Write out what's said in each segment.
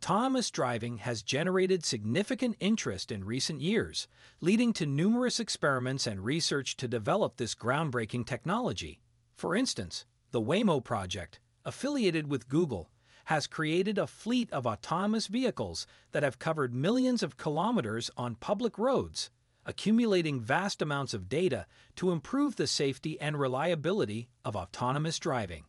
Autonomous driving has generated significant interest in recent years, leading to numerous experiments and research to develop this groundbreaking technology. For instance, the Waymo project, affiliated with Google, has created a fleet of autonomous vehicles that have covered millions of kilometers on public roads, accumulating vast amounts of data to improve the safety and reliability of autonomous driving.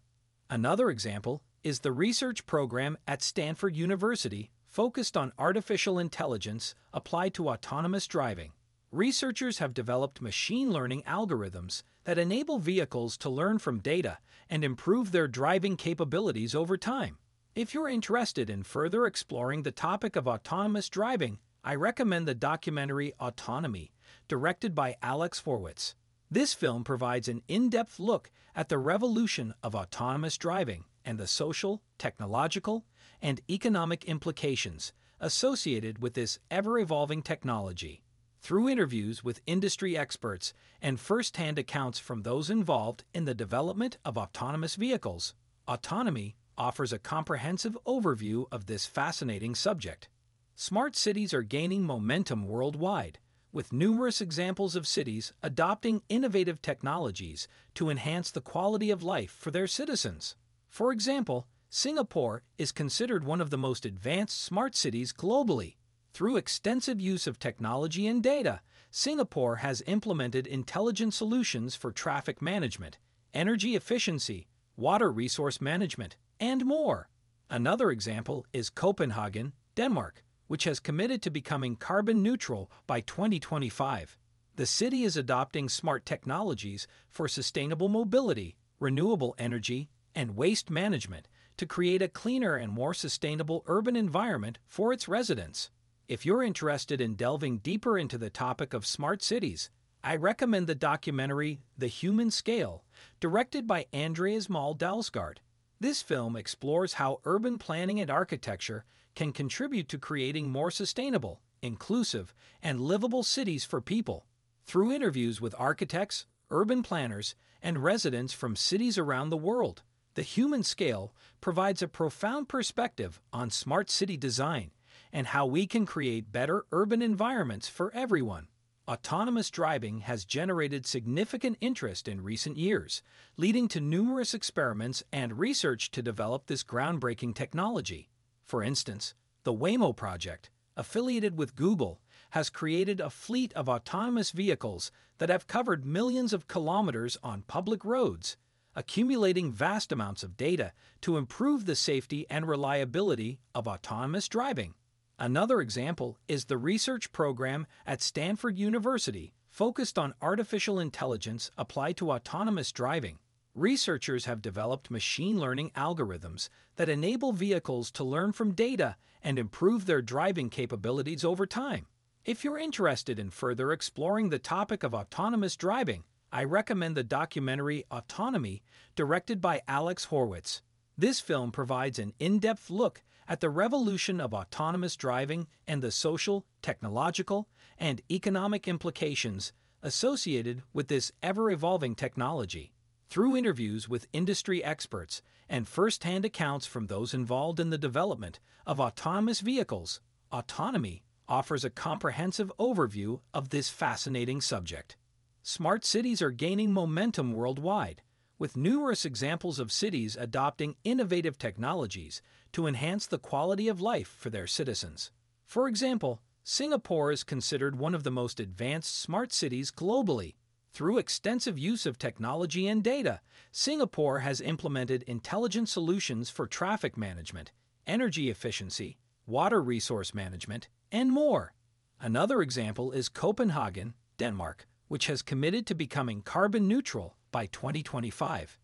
Another example is the research program at Stanford University focused on artificial intelligence applied to autonomous driving. Researchers have developed machine learning algorithms that enable vehicles to learn from data and improve their driving capabilities over time. If you're interested in further exploring the topic of autonomous driving, I recommend the documentary Autonomy, directed by Alex Horwitz. This film provides an in depth look at the revolution of autonomous driving and the social, technological, and economic implications associated with this ever evolving technology. Through interviews with industry experts and first hand accounts from those involved in the development of autonomous vehicles, Autonomy offers a comprehensive overview of this fascinating subject. Smart cities are gaining momentum worldwide, with numerous examples of cities adopting innovative technologies to enhance the quality of life for their citizens. For example, Singapore is considered one of the most advanced smart cities globally. Through extensive use of technology and data, Singapore has implemented intelligent solutions for traffic management, energy efficiency, water resource management, and more. Another example is Copenhagen, Denmark, which has committed to becoming carbon neutral by 2025. The city is adopting smart technologies for sustainable mobility, renewable energy, and waste management to create a cleaner and more sustainable urban environment for its residents. If you're interested in delving deeper into the topic of smart cities, I recommend the documentary The Human Scale, directed by Andreas Møll Dalsgaard. This film explores how urban planning and architecture can contribute to creating more sustainable, inclusive, and livable cities for people. Through interviews with architects, urban planners, and residents from cities around the world, the human scale provides a profound perspective on smart city design and how we can create better urban environments for everyone. Autonomous driving has generated significant interest in recent years, leading to numerous experiments and research to develop this groundbreaking technology. For instance, the Waymo project, affiliated with Google, has created a fleet of autonomous vehicles that have covered millions of kilometers on public roads, accumulating vast amounts of data to improve the safety and reliability of autonomous driving. Another example is the research program at Stanford University focused on artificial intelligence applied to autonomous driving. Researchers have developed machine learning algorithms that enable vehicles to learn from data and improve their driving capabilities over time. If you're interested in further exploring the topic of autonomous driving, I recommend the documentary Autonomy, directed by Alex Horwitz. This film provides an in depth look at the revolution of autonomous driving and the social, technological, and economic implications associated with this ever evolving technology. Through interviews with industry experts and first hand accounts from those involved in the development of autonomous vehicles, Autonomy offers a comprehensive overview of this fascinating subject. Smart cities are gaining momentum worldwide, with numerous examples of cities adopting innovative technologies to enhance the quality of life for their citizens. For example, Singapore is considered one of the most advanced smart cities globally. Through extensive use of technology and data, Singapore has implemented intelligent solutions for traffic management, energy efficiency, water resource management, and more. Another example is Copenhagen, Denmark, which has committed to becoming carbon neutral by 2025.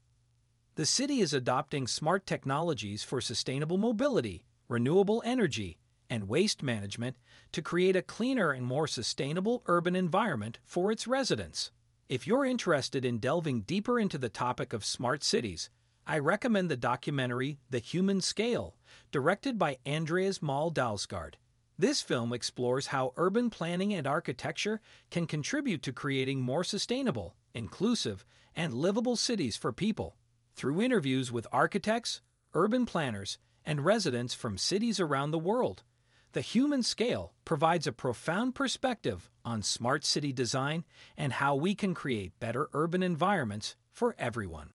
The city is adopting smart technologies for sustainable mobility, renewable energy, and waste management to create a cleaner and more sustainable urban environment for its residents. If you're interested in delving deeper into the topic of smart cities, I recommend the documentary The Human Scale, directed by Andreas Møll Dalsgaard. This film explores how urban planning and architecture can contribute to creating more sustainable, inclusive, and livable cities for people. Through interviews with architects, urban planners, and residents from cities around the world. The human scale provides a profound perspective on smart city design and how we can create better urban environments for everyone.